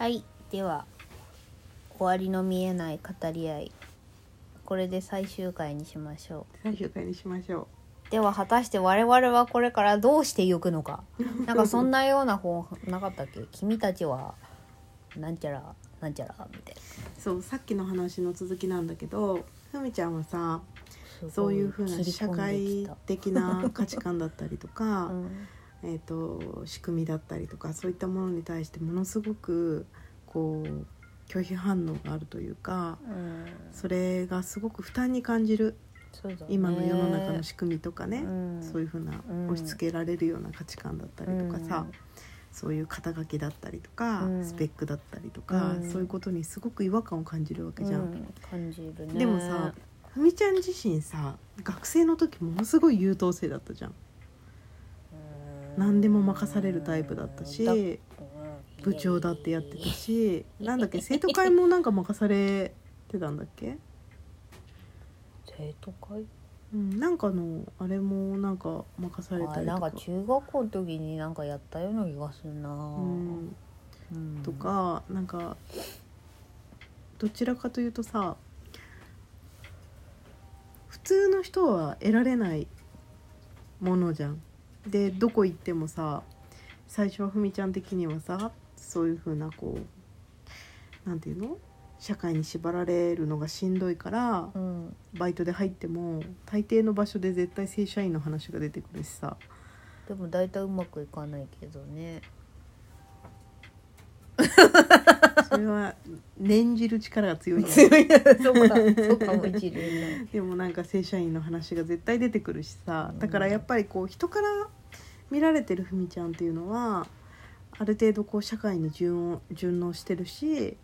はい。では終わりの見えない語り合い。これで最終回にしましょ最終回にしましょう。では果たして我々はこれからどうしていくのか。なんかそんなような本なかったっけ？君たちはなんちゃらなんちゃらみたいな。うそうさっきの話の続きなんだけどふみちゃんはさそういうふうな社会的な価値観だったりとか、うんえー、と仕組みだったりとかそういったものに対してものすごくこう拒否反応があるというかうん。それがすごく負担に感じるね。今の世の中の仕組みとかね、うん。そういうふうなうん。押し付けられるような価値観だったりとかさ、そういう肩書きだったりとか、うん。スペックだったりとか、うん。そういうことにすごく違和感を感じるわけじゃん。うん。感じるね。でもさふみちゃん自身さ学生の時ものすごい優等生だったじゃん。何でも任されるタイプだったし部長だってやってたしなんだっけ生徒会もなんか任されてたんだっけ、生徒会？うん、なんかのあれもなんか任されたあなんりとかか中学校の時になんかやったような気がするな、うん、うん。とかなんかどちらかというとさ普通の人は得られないものじゃん。でどこ行ってもさ最初はふみちゃん的にはさそういうふうなこうなんていうの？社会に縛られるのがしんどいからうん。バイトで入っても大抵の場所で絶対正社員の話が出てくるしさ。でも大体うまくいかないけどね。それは念じる力が強いでもなんか正社員の話が絶対出てくるしさ。うん。だからやっぱりこう人から見られてるふみちゃんっていうのはある程度こう社会に順応順応してるし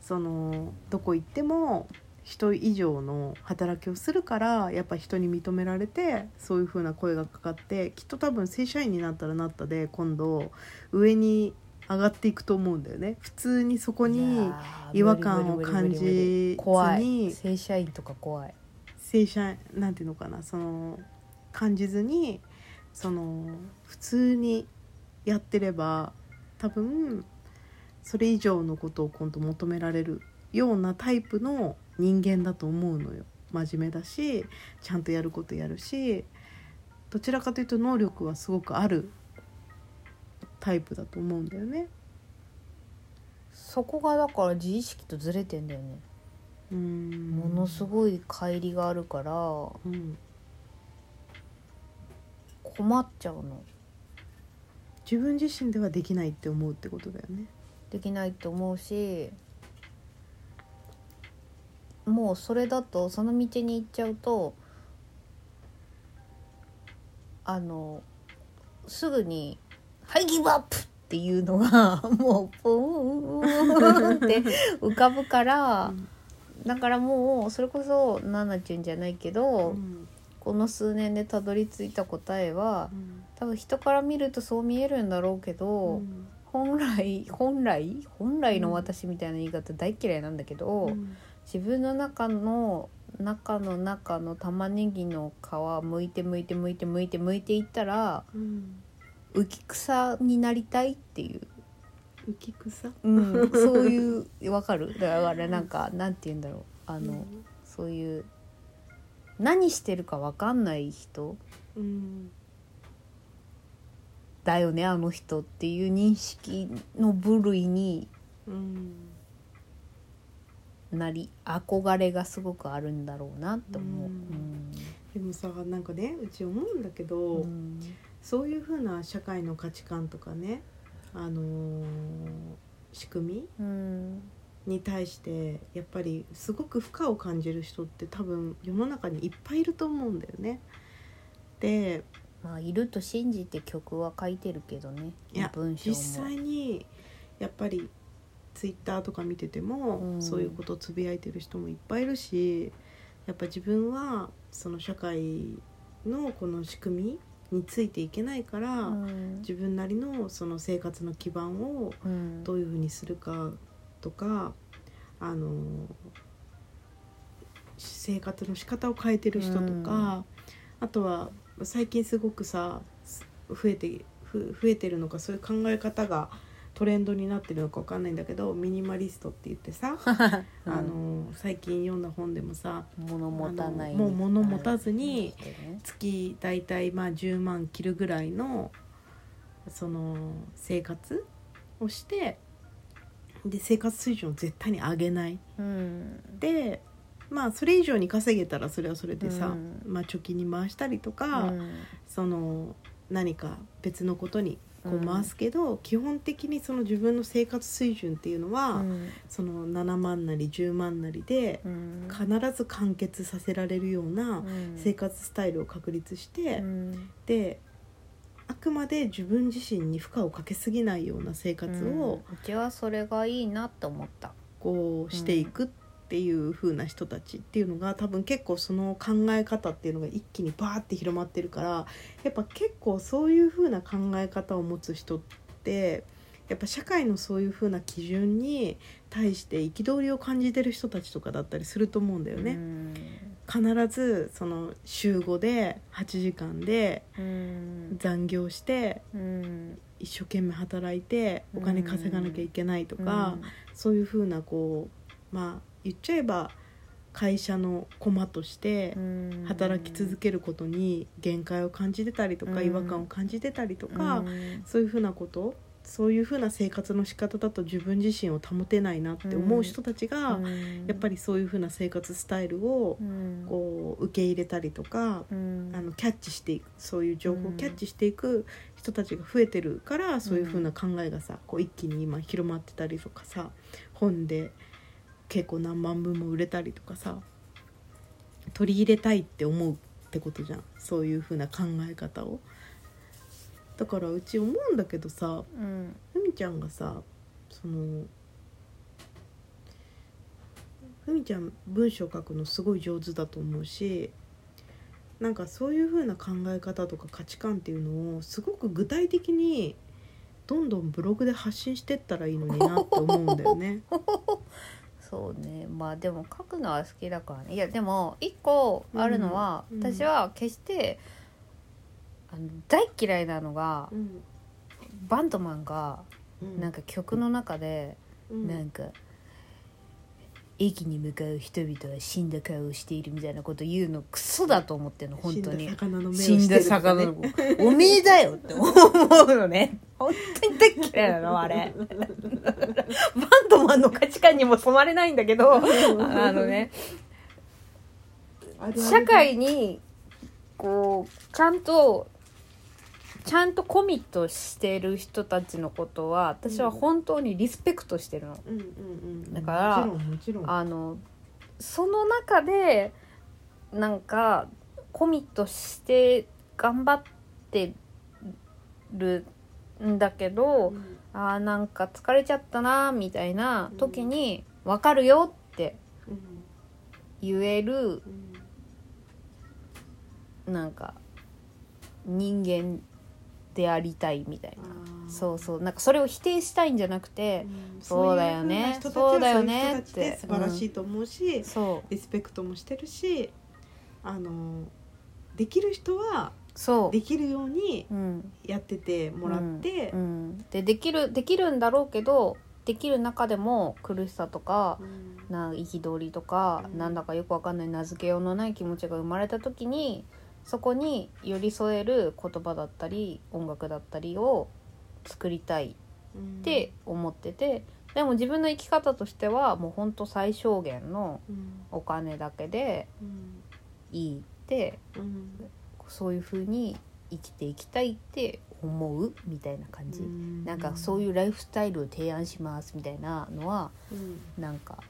そのどこ行っても人以上の働きをするからやっぱ人に認められてそういう風な声がかかってきっと多分正社員になったらなったで今度上に上がっていくと思うんだよね。普通にそこいに違和感を感じずに怖い。正社員とか怖い。正社なんていうのかなその感じずにその普通にやってれば多分それ以上のことを今度求められるようなタイプの人間だと思うのよ。真面目だしちゃんとやることやるしどちらかというと能力はすごくあるタイプだと思うんだよね。そこがだから自意識とずれてんだよね、うん。ものすごい乖離があるから。うん困っちゃうの自分自身ではできないって思うってことだよね。できないと思うしもうそれだとその道に行っちゃうとあのすぐに「はいギブアップ!」っていうのが もうプーンって浮かぶからだからもうそれこそナナちゅんじゃないけど、うんこの数年でたどり着いた答えはうん。多分人から見るとそう見えるんだろうけど。うん。本来本来本来の私みたいな言い方大嫌いなんだけど、うん。自分の中の中の中の玉ねぎの皮剥いて剥いて剥いて剥いて剥いていったらうん。浮き草になりたいっていう、浮き草？うん、そういう わかる？だからなんかなんて言うんだろう。あの、そういう何してるかわかんない人うんだよねあの人っていう認識の部類にうんなり憧れがすごくあるんだろうなって思う。うん。でもさなんかねうち思うんだけど、うん。そういうふうな社会の価値観とかねあのー仕組うん。みに対してやっぱりすごく負荷を感じる人って多分世の中にいっぱいいると思うんだよね。でまあいると信じて曲は書いてるけどね。いや文章も。実際にやっぱりツイッターとか見てても、うん。そういうことをつぶやいてる人もいっぱいいるしやっぱ自分はその社会のこの仕組みについていけないから、うん。自分なりのその生活の基盤をうん。どういうふうにするかとかあの生活の仕方を変えてる人とか、あとは最近すごくさ増えてふ増えてるのかそういう考え方がトレンドになってるのかわかんないんだけどミニマリストって言ってさ、うん。あの最近読んだ本でもさ物持たないもう物持たずに月大体まあ10万切るぐらいのその生活をしてで生活水準を絶対に上げない。うん。でまあそれ以上に稼げたらそれはそれでさ、うん。まあ、貯金に回したりとか、うん。その何か別のことにこううん。回すけど、基本的にその自分の生活水準っていうのは、うん。その7万なり10万なりでうん。必ず完結させられるようなうん。生活スタイルを確立して、うん。であくまで自分自身に負荷をかけすぎないような生活をうん。うちはそれがいいなって思った。こうしていくっていう風な人たちっていうのが多分結構その考え方っていうのが一気にバーって広まってるからやっぱ結構そういう風な考え方を持つ人ってやっぱ社会のそういう風な基準に対して憤りを感じてる人たちとかだったりすると思うんだよね。必ずその週5で8時間でうん。残業してうん。一生懸命働いてお金稼がなきゃいけないとか、うん。そういうふうなこうまあ言っちゃえば会社の駒としてうん。働き続けることに限界を感じてたりとか、うん。違和感を感じてたりとか、うん。そういうふうなことそういうふうな生活の仕方だと自分自身を保てないなって思う人たちが、うん。やっぱりそういうふうな生活スタイルをうん。こう受け入れたりとか、うん。あのキャッチしていくそういう情報をキャッチしていく人たちが増えてるから、そういう風な考えがさこう一気に今広まってたりとかさ本で結構何万部も売れたりとかさ取り入れたいって思うってことじゃん。そういう風な考え方を。だからうち思うんだけどさうん。ふみちゃんがさそのふみちゃん文章書くのすごい上手だと思うしなんかそういう風な考え方とか価値観っていうのをすごく具体的にどんどんブログで発信してったらいいのになって思うんだよね。そうね。まあでも書くのは好きだからね。いやでも一個あるのは、うん私は決してあの大嫌いなのがうん。バンドマンがうん。なんか曲の中で、うん。なんか駅に向かう人々は死んだ顔をしているみたいなこと言うのクソだと思ってんの本当に。死んだ魚の目を死んだしてる。とかね魚の子おめえだよって思うのね。本当に大っ嫌いなのあれ。バンドマンの価値観にも染まれないんだけどあのね。あるある社会にこうちゃんとちゃんとコミットしてる人たちのことは私は本当にリスペクトしてるの。うんうんうんだからあのその中でなんかコミットして頑張ってるんだけど、うん。あーなんか疲れちゃったなみたいな時に「分かるよ」ってうん。言えるうん。なんか人間でありたいみたいな。そうそう。なんかそれを否定したいんじゃなくてうん。そうだよねそうだよねそういう人たちで素晴らしいと思うし、そう。リスペクトもしてるしあのできる人はそう。できるようにうん。やっててもらって。う、ん、でできるできるんだろうけどできる中でも苦しさとかうん。な憤りとか、うん。なんだかよくわかんない名付けようのない気持ちが生まれた時にそこに寄り添える言葉だったり音楽だったりを作りたいって思っててでも自分の生き方としてはもうほんと最小限のうん。お金だけでうん。いいってうんそういう風に生きていきたいって思うみたいな感じ。うん。なんかそういうライフスタイルを提案しますみたいなのはうん。なんか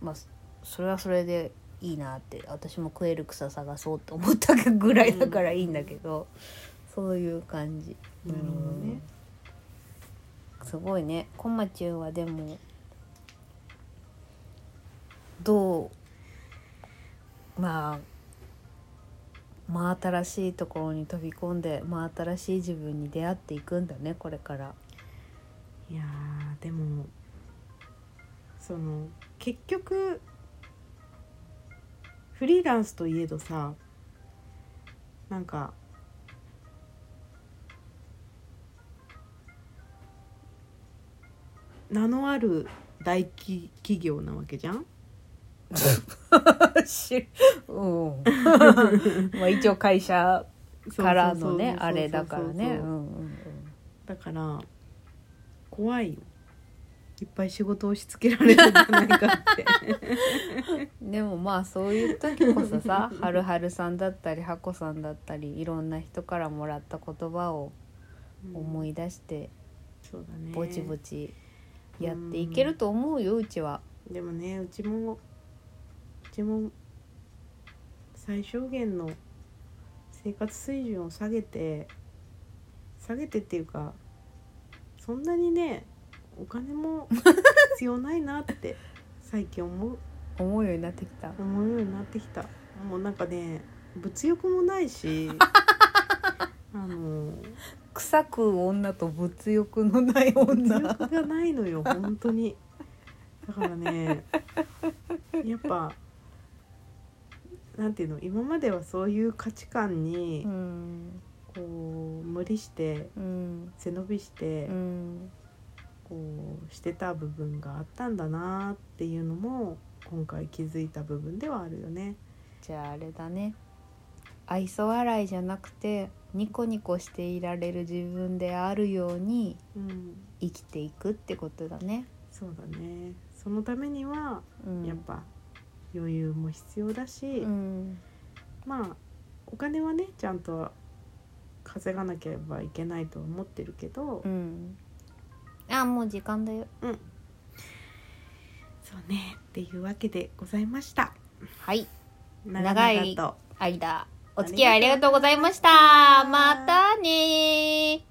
まあそれはそれでいいなって私も食える草探そうって思ったぐらいだからいいんだけど、そういう感じ。なるほどねうんすごいねこまちゅんはでもどうまあ真新しいところに飛び込んで真新しい自分に出会っていくんだねこれから。いやーでもその結局フリーランスといえどさなんか名のある大企企業なわけじゃん？しうん。まあ一応会社からのねあれだからね。だから怖いよいっぱい仕事を押し付けられるんじゃないかって。う んでもまあそういう時こそさはるはるさんだったりはこさんだったりいろんな人からもらった言葉を思い出してそうだね。ぼちぼちやっていけると思うようちは。でもねうちもうちも最小限の生活水準を下げて下げてっていうかそんなにねお金も 必要ないなって最近思う。思うようになってきた。思うようになってきた。もうなんかね物欲もないし あの臭く女と物欲のない物女。欲がないのよ本当に。だからねやっぱなんていうの今まではそういう価値観にうん。こう無理してうん。背伸びしてうんこうしてた部分があったんだなっていうのも今回気づいた部分ではあるよね。じゃああれだね愛想笑いじゃなくてニコニコしていられる自分であるようにうん、生きていくってことだね。そうだねそのためにはうん、やっぱ余裕も必要だし、うんまあお金はねちゃんと稼がなければいけないとは思ってるけど、うん。あもう時間だよ。そうねっていうわけでございました。はい。長長い間お付き合いありがとうございました。またねー